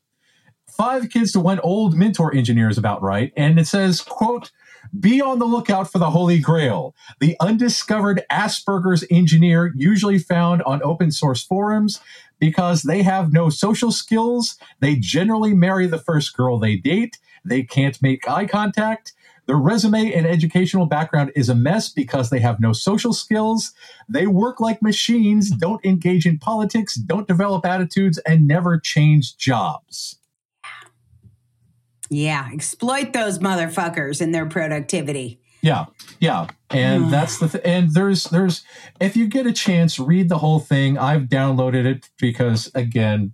Five kids to one old mentor engineer is about right. And it says, quote, be on the lookout for the Holy Grail, the undiscovered Asperger's engineer usually found on open source forums because they have no social skills. They generally marry the first girl they date. They can't make eye contact. Their resume and educational background is a mess because they have no social skills. They work like machines, don't engage in politics, don't develop attitudes, and never change jobs. Yeah, exploit those motherfuckers and their productivity. Yeah, yeah, and that's the th- and there's there's if you get a chance, read the whole thing. I've downloaded it because again,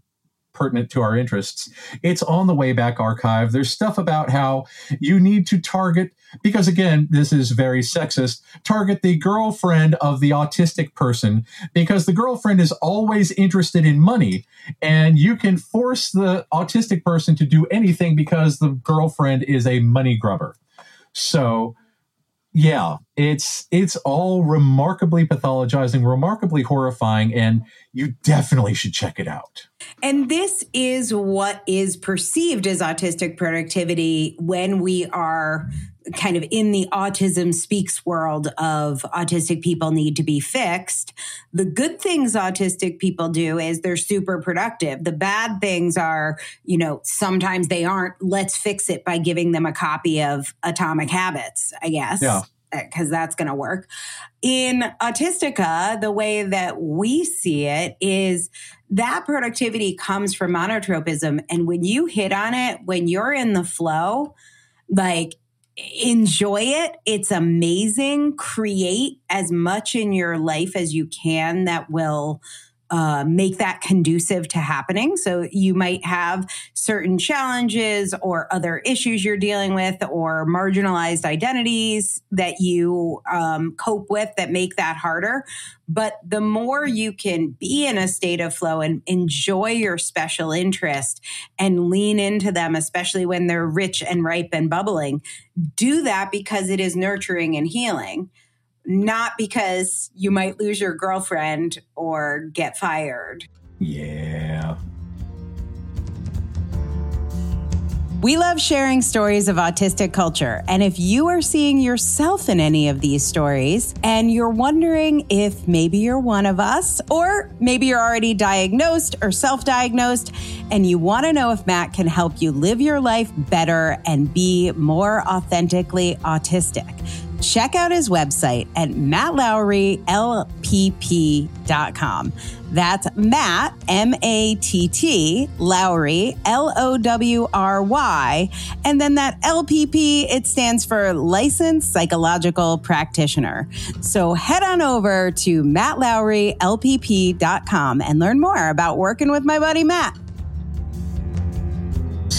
pertinent to our interests. It's on the Wayback Archive. There's stuff about how you need to target because again, this is very sexist. Target the girlfriend of the autistic person because the girlfriend is always interested in money, and you can force the autistic person to do anything because the girlfriend is a money grubber. So yeah, it's it's all remarkably pathologizing, remarkably horrifying, and you definitely should check it out. And this is what is perceived as autistic productivity when we are kind of in the autism speaks world of autistic people need to be fixed. The good things autistic people do is they're super productive. The bad things are, you know, sometimes they aren't. Let's fix it by giving them a copy of Atomic Habits, I guess. Yeah eh, because that's going to work. In Autistica, the way that we see it is that productivity comes from monotropism. And when you hit on it, when you're in the flow, like enjoy it. It's amazing. Create as much in your life as you can that will uh, make that conducive to happening. So you might have certain challenges or other issues you're dealing with or marginalized identities that you um, cope with that make that harder. But the more you can be in a state of flow and enjoy your special interest and lean into them, especially when they're rich and ripe and bubbling, do that because it is nurturing and healing not because you might lose your girlfriend or get fired. Yeah. We love sharing stories of autistic culture. And if you are seeing yourself in any of these stories and you're wondering if maybe you're one of us, or maybe you're already diagnosed or self diagnosed, and you want to know if Matt can help you live your life better and be more authentically autistic check out his website at mattlowrylpp.com. That's Matt, M A T T, Lowry, L O W R Y. And then that LPP, it stands for Licensed Psychological Practitioner. So head on over to mattlowrylpp.com and learn more about working with my buddy Matt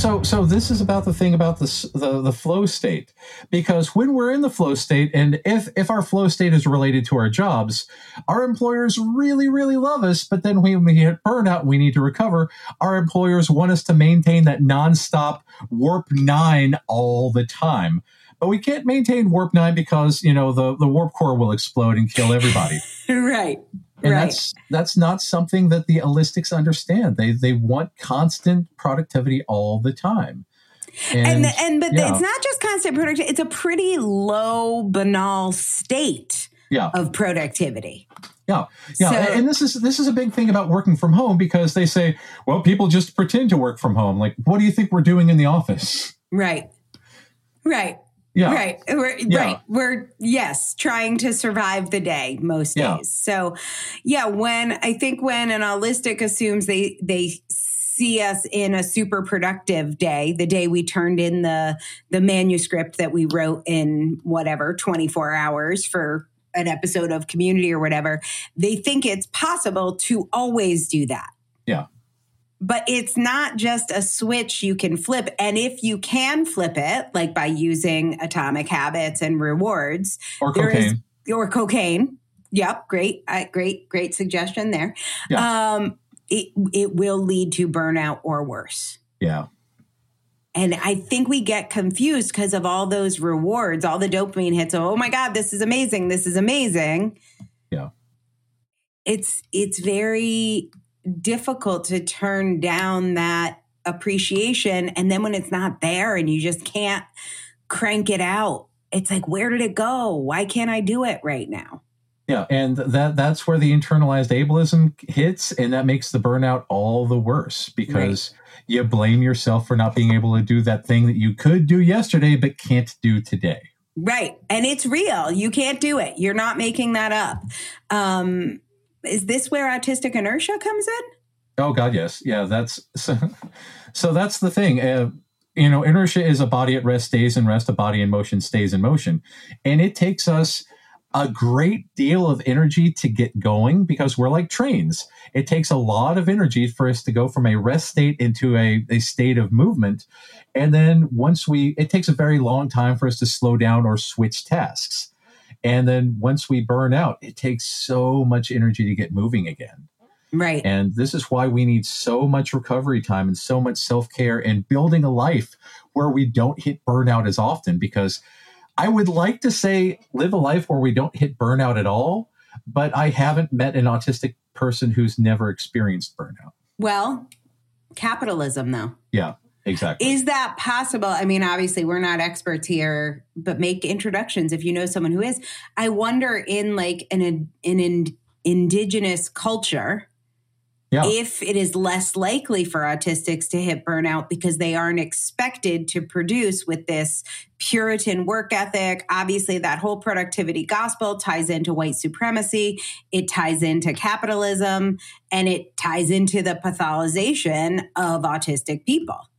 so so this is about the thing about the, the the flow state. Because when we're in the flow state and if if our flow state is related to our jobs our employers really really love us but then when we hit burnout we need to recover. Our employers want us to maintain that nonstop warp 9 all the time. But we can't maintain warp 9 because you know the the warp core will explode and kill everybody. Right and right. that's that's not something that the allistics understand. They they want constant productivity all the time. And and, and but yeah. it's not just constant productivity, it's a pretty low banal state yeah. of productivity. Yeah, yeah, so, and this is this is a big thing about working from home because they say, well, people just pretend to work from home. Like, what do you think we're doing in the office? Right, right. Yeah. Right. We're, yeah. Right. We're, yes, trying to survive the day most yeah. days. So, yeah, when I think when an allistic assumes they, they, see us in a super productive day the day we turned in the the manuscript that we wrote in whatever 24 hours for an episode of community or whatever they think it's possible to always do that yeah but it's not just a switch you can flip. And if you can flip it, like by using atomic habits and rewards, or cocaine, is, or cocaine. Yep, great, great, great suggestion there. Yeah. Um, it it will lead to burnout or worse. Yeah. And I think we get confused because of all those rewards, all the dopamine hits. oh my God, this is amazing. This is amazing. Yeah. It's it's very difficult to turn down that appreciation. And then when it's not there and you just can't crank it out, it's like, where did it go? Why can't I do it right now? Yeah, and that that's where the internalized ableism hits, and that makes the burnout all the worse because right. you blame yourself for not being able to do that thing that you could do yesterday but can't do today. Right, and it's real. You can't do it. You're not making that up. Um, is this where autistic inertia comes in? Oh God, yes, yeah. That's so. so that's the thing. Uh, you know, inertia is a body at rest stays in rest, a body in motion stays in motion, and it takes us a great deal of energy to get going because we're like trains. It takes a lot of energy for us to go from a rest state into a, a state of movement. And then once we, it takes a very long time for us to slow down or switch tasks. And then once we burn out, it takes so much energy to get moving again. Right. And this is why we need so much recovery time and so much self care and building a life where we don't hit burnout as often. Because I would like to say live a life where we don't hit burnout at all, but I haven't met an autistic person who's never experienced burnout. Well, capitalism, though. Yeah. Exactly. Is that possible? I mean, obviously, we're not experts here, but make introductions if you know someone who is. I wonder in like an an in indigenous culture, yeah. if it is less likely for autistics to hit burnout because they aren't expected to produce with this Puritan work ethic. Obviously, that whole productivity gospel ties into white supremacy, it ties into capitalism, and it ties into the pathologization of autistic people.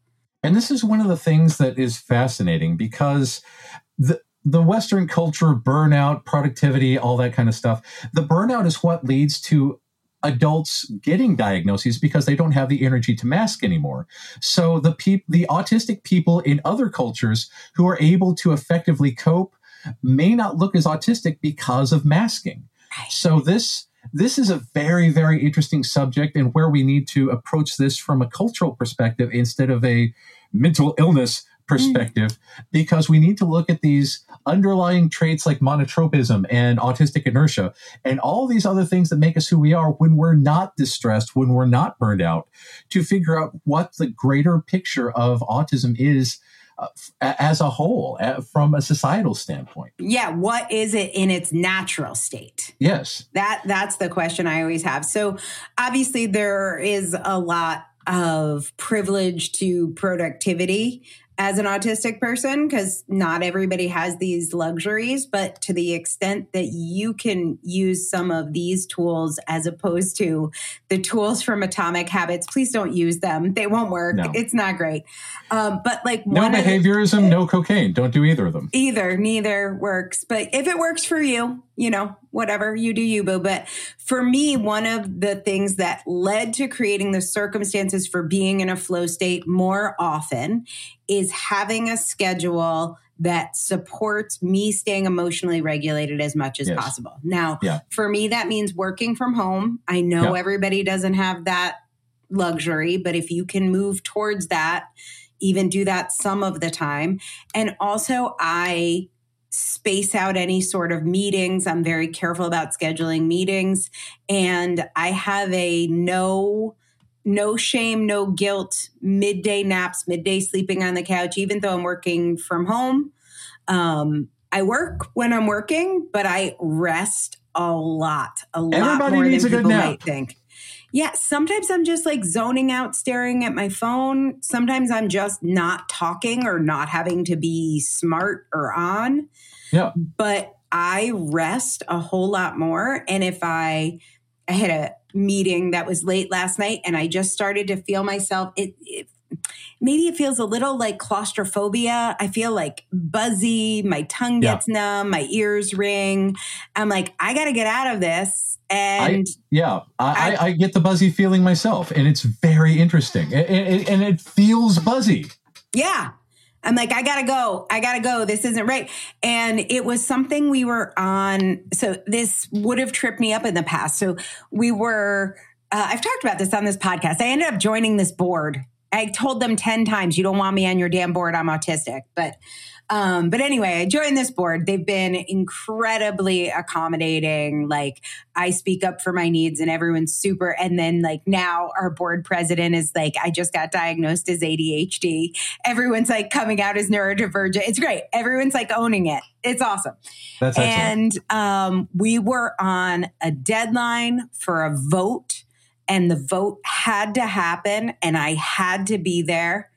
And this is one of the things that is fascinating because the the Western culture, burnout, productivity, all that kind of stuff. The burnout is what leads to adults getting diagnoses because they don't have the energy to mask anymore. So the peop- the autistic people in other cultures who are able to effectively cope may not look as autistic because of masking. So this this is a very very interesting subject and where we need to approach this from a cultural perspective instead of a mental illness perspective mm. because we need to look at these underlying traits like monotropism and autistic inertia and all these other things that make us who we are when we're not distressed, when we're not burned out, to figure out what the greater picture of autism is. Uh, as a whole, uh, from a societal standpoint, yeah, what is it in its natural state? Yes, that that's the question I always have. So, obviously, there is a lot of privilege to productivity as an autistic person because not everybody has these luxuries but to the extent that you can use some of these tools as opposed to the tools from atomic habits please don't use them. They won't work. No. it's not great. Um, but like no behaviorism the, no cocaine. Don't do either of them. Either. Neither works. But if it works for you you know whatever you do you boo but for me one of the things that led to creating the circumstances for being in a flow state more often is having a schedule that supports me staying emotionally regulated as much as yes. possible. Now, yeah. for me, that means working from home. I know yeah. everybody doesn't have that luxury, but if you can move towards that, even do that some of the time. And also, I space out any sort of meetings. I'm very careful about scheduling meetings. And I have a no no shame, no guilt, midday naps, midday sleeping on the couch, even though I'm working from home. Um, I work when I'm working, but I rest a lot, a lot Everybody more than people might think. Yeah, sometimes I'm just like zoning out, staring at my phone. Sometimes I'm just not talking or not having to be smart or on. Yeah. But I rest a whole lot more. And if I, I had a meeting that was late last night and I just started to feel myself, it, it maybe it feels a little like claustrophobia. I feel like buzzy, my tongue gets yeah. numb, my ears ring. I'm like, I got to get out of this. And I, yeah, I, I, I, get the buzzy feeling myself, and it's very interesting, and, it feels buzzy. Yeah, I'm like, I gotta go. I gotta go. This isn't right. And it was something we were on. So this would have tripped me up in the past. So we were, uh, I've talked about this on this podcast. I ended up joining this board. I told them 10 times, you don't want me on your damn board. I'm autistic. But um, but anyway, I joined this board. They've been incredibly accommodating. Like I speak up for my needs and everyone's super. And then like now our board president is like, I just got diagnosed as ADHD. Everyone's like coming out as neurodivergent. It's great. Everyone's like owning it. It's awesome. That's and um, we were on a deadline for a vote and the vote had to happen and I had to be there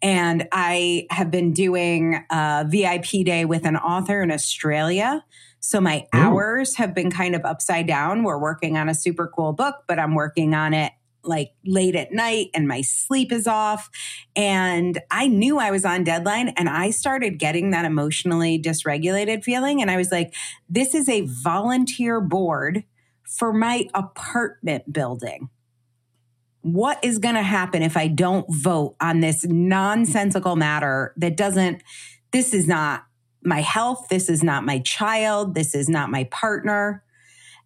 and I have been doing a VIP day with an author in Australia. So my Ooh. hours have been kind of upside down. We're working on a super cool book, but I'm working on it like late at night and my sleep is off. And I knew I was on deadline and I started getting that emotionally dysregulated feeling. And I was like, this is a volunteer board for my apartment building what is going to happen if I don't vote on this nonsensical matter that doesn't, this is not my health. This is not my child. This is not my partner.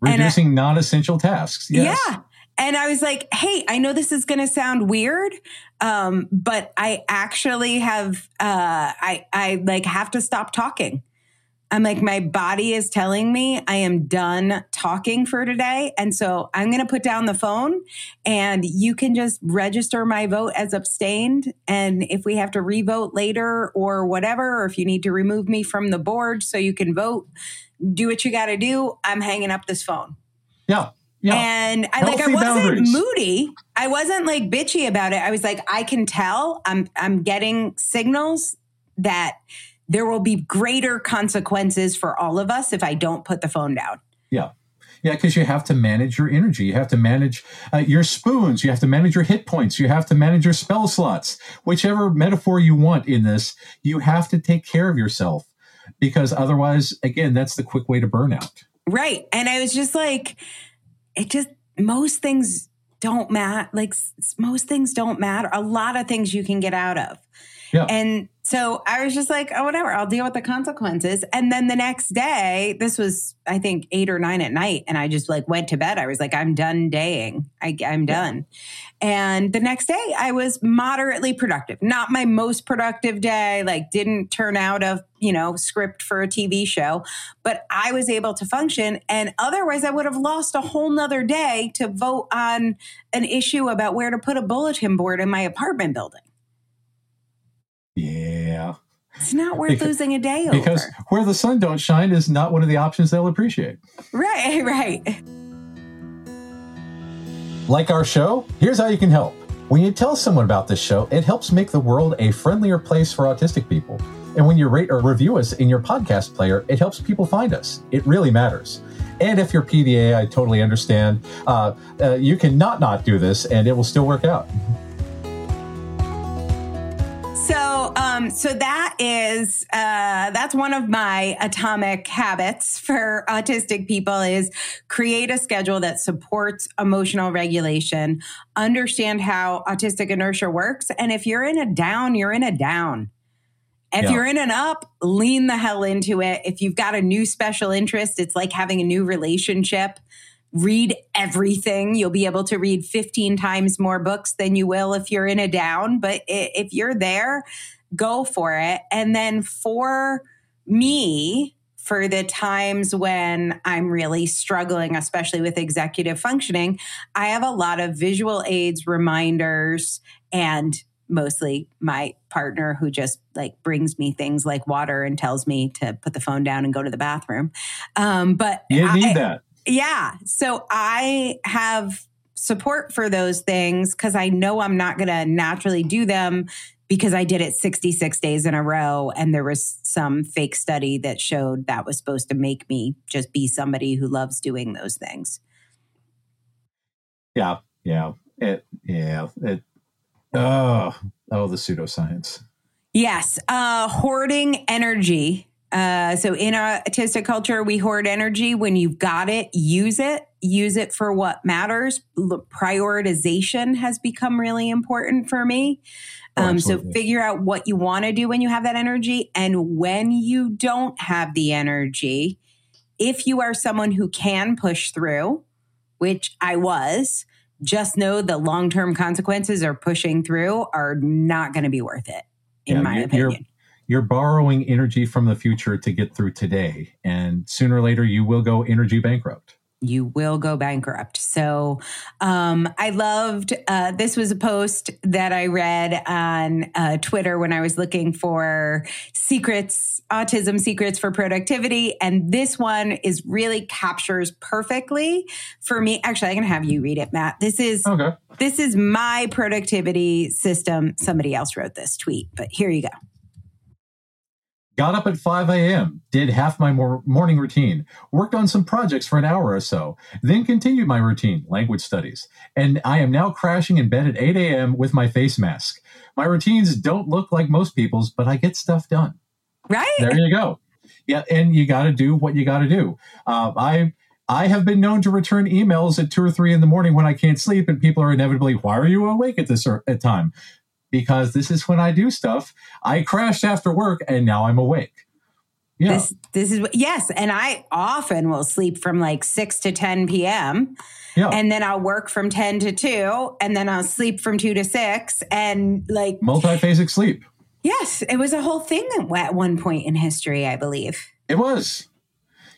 Reducing non essential tasks. Yes. Yeah. And I was like, hey, I know this is going to sound weird, um, but I actually have, uh, I, I like have to stop talking I'm like, my body is telling me I am done talking for today. And so I'm going to put down the phone and you can just register my vote as abstained. And if we have to revote later or whatever, or if you need to remove me from the board so you can vote, do what you got to do. I'm hanging up this phone. Yeah. Yeah. And I like I wasn't boundaries. moody. I wasn't like bitchy about it. I was like, I can tell I'm I'm getting signals that there will be greater consequences for all of us if I don't put the phone down. Yeah. Yeah, because you have to manage your energy. You have to manage uh, your spoons. You have to manage your hit points. You have to manage your spell slots. Whichever metaphor you want in this, you have to take care of yourself because otherwise, again, that's the quick way to burnout. Right. And I was just like, it just, most things don't matter. Like, most things don't matter. A lot of things you can get out of. Yeah. And so I was just like, oh, whatever, I'll deal with the consequences. And then the next day, this was, I think, eight or nine at night. And I just like went to bed. I was like, I'm done daying. I, am done. And the next day, I was moderately productive. Not my most productive day, like, didn't turn out of, you know, script for a TV show, but I was able to function. And otherwise, I would have lost a whole nother day to vote on an issue about where to put a bulletin board in my apartment building. Yeah. It's not worth because, losing a day over. Because where the sun don't shine is not one of the options they'll appreciate. Right, right. Like our show? Here's how you can help. When you tell someone about this show, it helps make the world a friendlier place for autistic people. And when you rate or review us in your podcast player, it helps people find us. It really matters. And if you're PDA, I totally understand. Uh, uh, you can not not do this, and it will still work out. So, um, so that is uh, that's one of my atomic habits for autistic people is create a schedule that supports emotional regulation. Understand how autistic inertia works, and if you're in a down, you're in a down. If yeah. you're in an up, lean the hell into it. If you've got a new special interest, it's like having a new relationship read everything. You'll be able to read 15 times more books than you will if you're in a down. But if you're there, go for it. And then for me, for the times when I'm really struggling, especially with executive functioning, I have a lot of visual aids, reminders, and mostly my partner who just like brings me things like water and tells me to put the phone down and go to the bathroom. Um, but you need I, that. Yeah. So I have support for those things because I know I'm not going to naturally do them because I did it 66 days in a row. And there was some fake study that showed that was supposed to make me just be somebody who loves doing those things. Yeah. Yeah. It, yeah. It, oh, oh, the pseudoscience. Yes. Uh, hoarding energy uh, so in our autistic culture, we hoard energy. When you've got it, use it. Use it for what matters. Prioritization has become really important for me. Oh, um, so figure out what you want to do when you have that energy, and when you don't have the energy, if you are someone who can push through, which I was, just know the long term consequences of pushing through are not going to be worth it, in yeah, my opinion you're borrowing energy from the future to get through today. And sooner or later, you will go energy bankrupt you will go bankrupt. So um, I loved uh, this was a post that I read on uh, Twitter when I was looking for secrets, autism secrets for productivity, and this one is really captures perfectly for me. Actually, I'm going to have you read it, Matt. This is okay. this is my productivity system. Somebody else wrote this tweet, but here you go. Got up at 5 a.m., did half my mor- morning routine, worked on some projects for an hour or so, then continued my routine, language studies. And I am now crashing in bed at 8 a.m. with my face mask. My routines don't look like most people's, but I get stuff done. Right. There you go. Yeah. And you got to do what you got to do. Uh, I, I have been known to return emails at two or three in the morning when I can't sleep, and people are inevitably, "Why are you awake at this time?" Because this is when I do stuff. I crashed after work and now I'm awake. Yeah. This this is yes, and I often will sleep from like 6 to 10 p.m. Yeah. And then I'll work from 10 to 2 and then I'll sleep from 2 to 6 and like multiphasic sleep. Yes, it was a whole thing at one point in history, I believe. It was.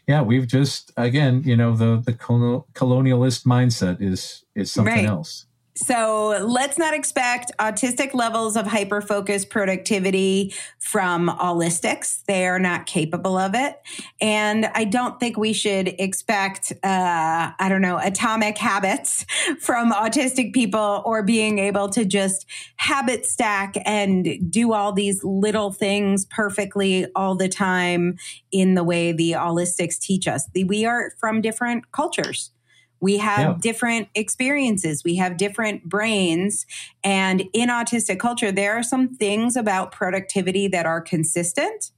Yeah, we've just again, you know, the the colonialist mindset is is something right. else. So let's not expect autistic levels of hyper focus productivity from allistics. They are not capable of it. And I don't think we should expect, uh, I don't know, atomic habits from autistic people or being able to just habit stack and do all these little things perfectly all the time in the way the allistics teach us. We are from different cultures. We have yeah. different experiences. We have different brains. And in autistic culture, there are some things about productivity that are consistent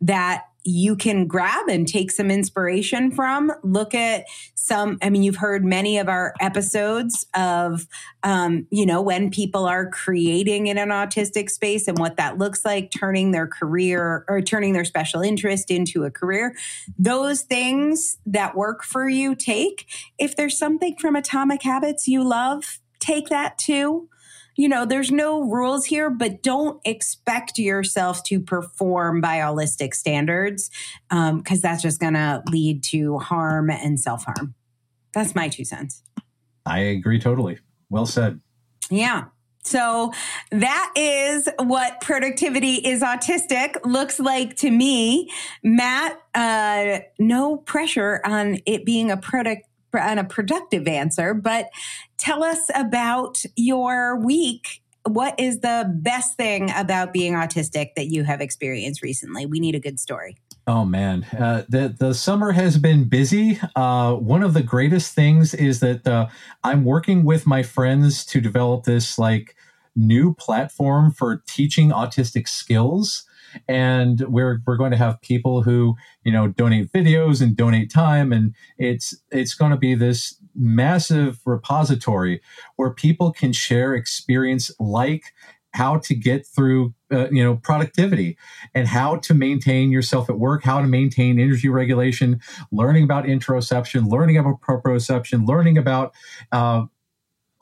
that you can grab and take some inspiration from. Look at some, I mean, you've heard many of our episodes of, um, you know, when people are creating in an autistic space and what that looks like, turning their career or turning their special interest into a career. Those things that work for you, take. If there's something from Atomic Habits you love, take that too you know, there's no rules here, but don't expect yourself to perform by allistic standards because um, that's just going to lead to harm and self harm. That's my two cents. I agree totally. Well said. Yeah. So that is what productivity is autistic looks like to me. Matt, uh, no pressure on it being a product on a productive answer, but tell us about your week. What is the best thing about being autistic that you have experienced recently? We need a good story. Oh man, uh, the the summer has been busy. Uh, one of the greatest things is that uh, I'm working with my friends to develop this like new platform for teaching autistic skills and we're we're going to have people who you know donate videos and donate time. And it's it's going to be this massive repository where people can share experience like how to get through uh, you know productivity and how to maintain yourself at work how to maintain energy regulation learning about interoception learning about proprioception learning about uh,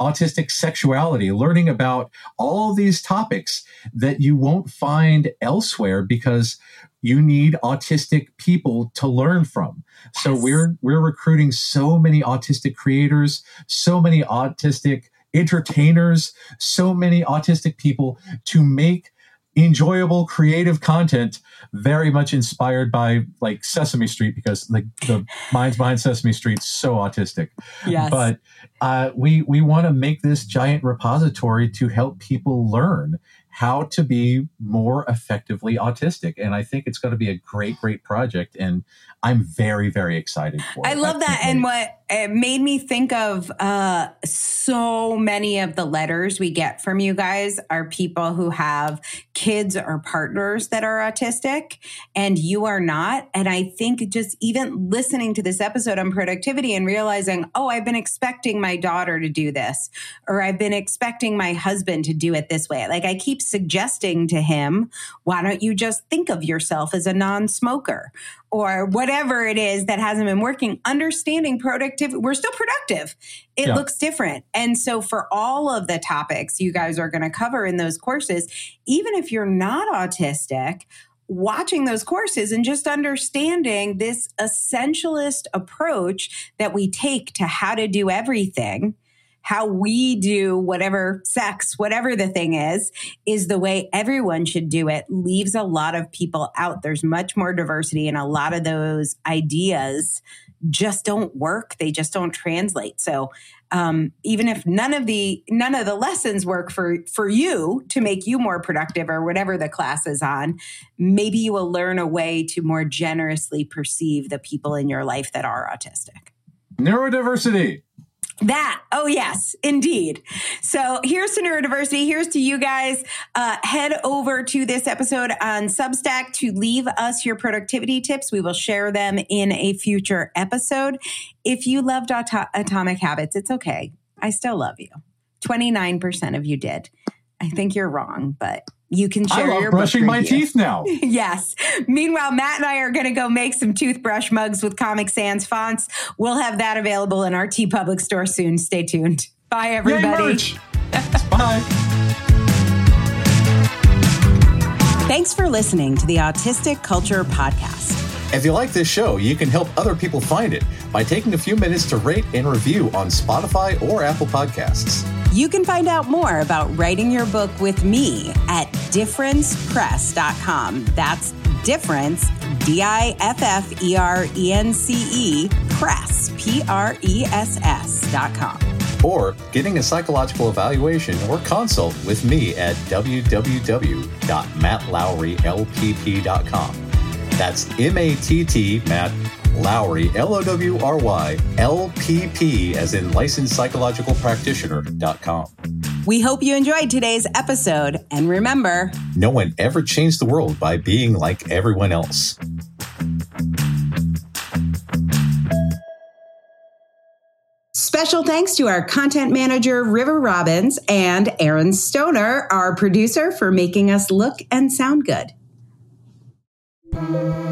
autistic sexuality, learning about all these topics that you won't find elsewhere because you need autistic people to learn from. Yes. So we're we're recruiting so many autistic creators, so many autistic entertainers, so many autistic people to make enjoyable creative content very much inspired by like sesame street because like the minds behind sesame street's so autistic yes. but uh, we we want to make this giant repository to help people learn how to be more effectively autistic. And I think it's going to be a great, great project. And I'm very, very excited for it. I love that. And what it made me think of uh, so many of the letters we get from you guys are people who have kids or partners that are autistic and you are not. And I think just even listening to this episode on productivity and realizing, oh, I've been expecting my daughter to do this, or I've been expecting my husband to do it this way. Like I keep suggesting to him, why don't you just think of yourself as a non smoker or whatever it is that hasn't been working? Understanding productivity, we're still productive. It yeah. looks different. And so, for all of the topics you guys are going to cover in those courses, even if you're not autistic, watching those courses and just understanding this essentialist approach that we take to how to do everything how we do whatever sex, whatever the thing is, is the way everyone should do it, leaves a lot of people out. There's much more diversity, and a lot of those ideas just don't work. They just don't translate. So um, even if none of the none of the lessons work for for you to make you more productive or whatever the class is on, maybe you will learn a way to more generously perceive the people in your life that are autistic. Neurodiversity. That, oh yes, indeed. So here's to neurodiversity. Here's to you guys. Uh, head over to this episode on Substack to leave us your productivity tips. We will share them in a future episode. If you loved Atomic Habits, it's okay. I still love you. 29% of you did. I think you're wrong, but you can share I love your brushing my teeth now. yes. Meanwhile, Matt and I are going to go make some toothbrush mugs with Comic Sans fonts. We'll have that available in our T TeePublic store soon. Stay tuned. Bye, everybody. Bye. Thanks for listening to the Autistic Culture Podcast. If you like this show, you can help other people find it by taking a few minutes to rate and review on Spotify or Apple Podcasts. You can find out more about writing your book with me at differencepress.com. That's difference, D I F F E R E N C E, press, P R E S S dot com. Or getting a psychological evaluation or consult with me at www.mattlowrylpp.com. That's M A T T, Matt Lowry, L O W R Y, L P P, as in licensed psychological practitioner.com. We hope you enjoyed today's episode. And remember, no one ever changed the world by being like everyone else. Special thanks to our content manager, River Robbins, and Aaron Stoner, our producer, for making us look and sound good. Thank you.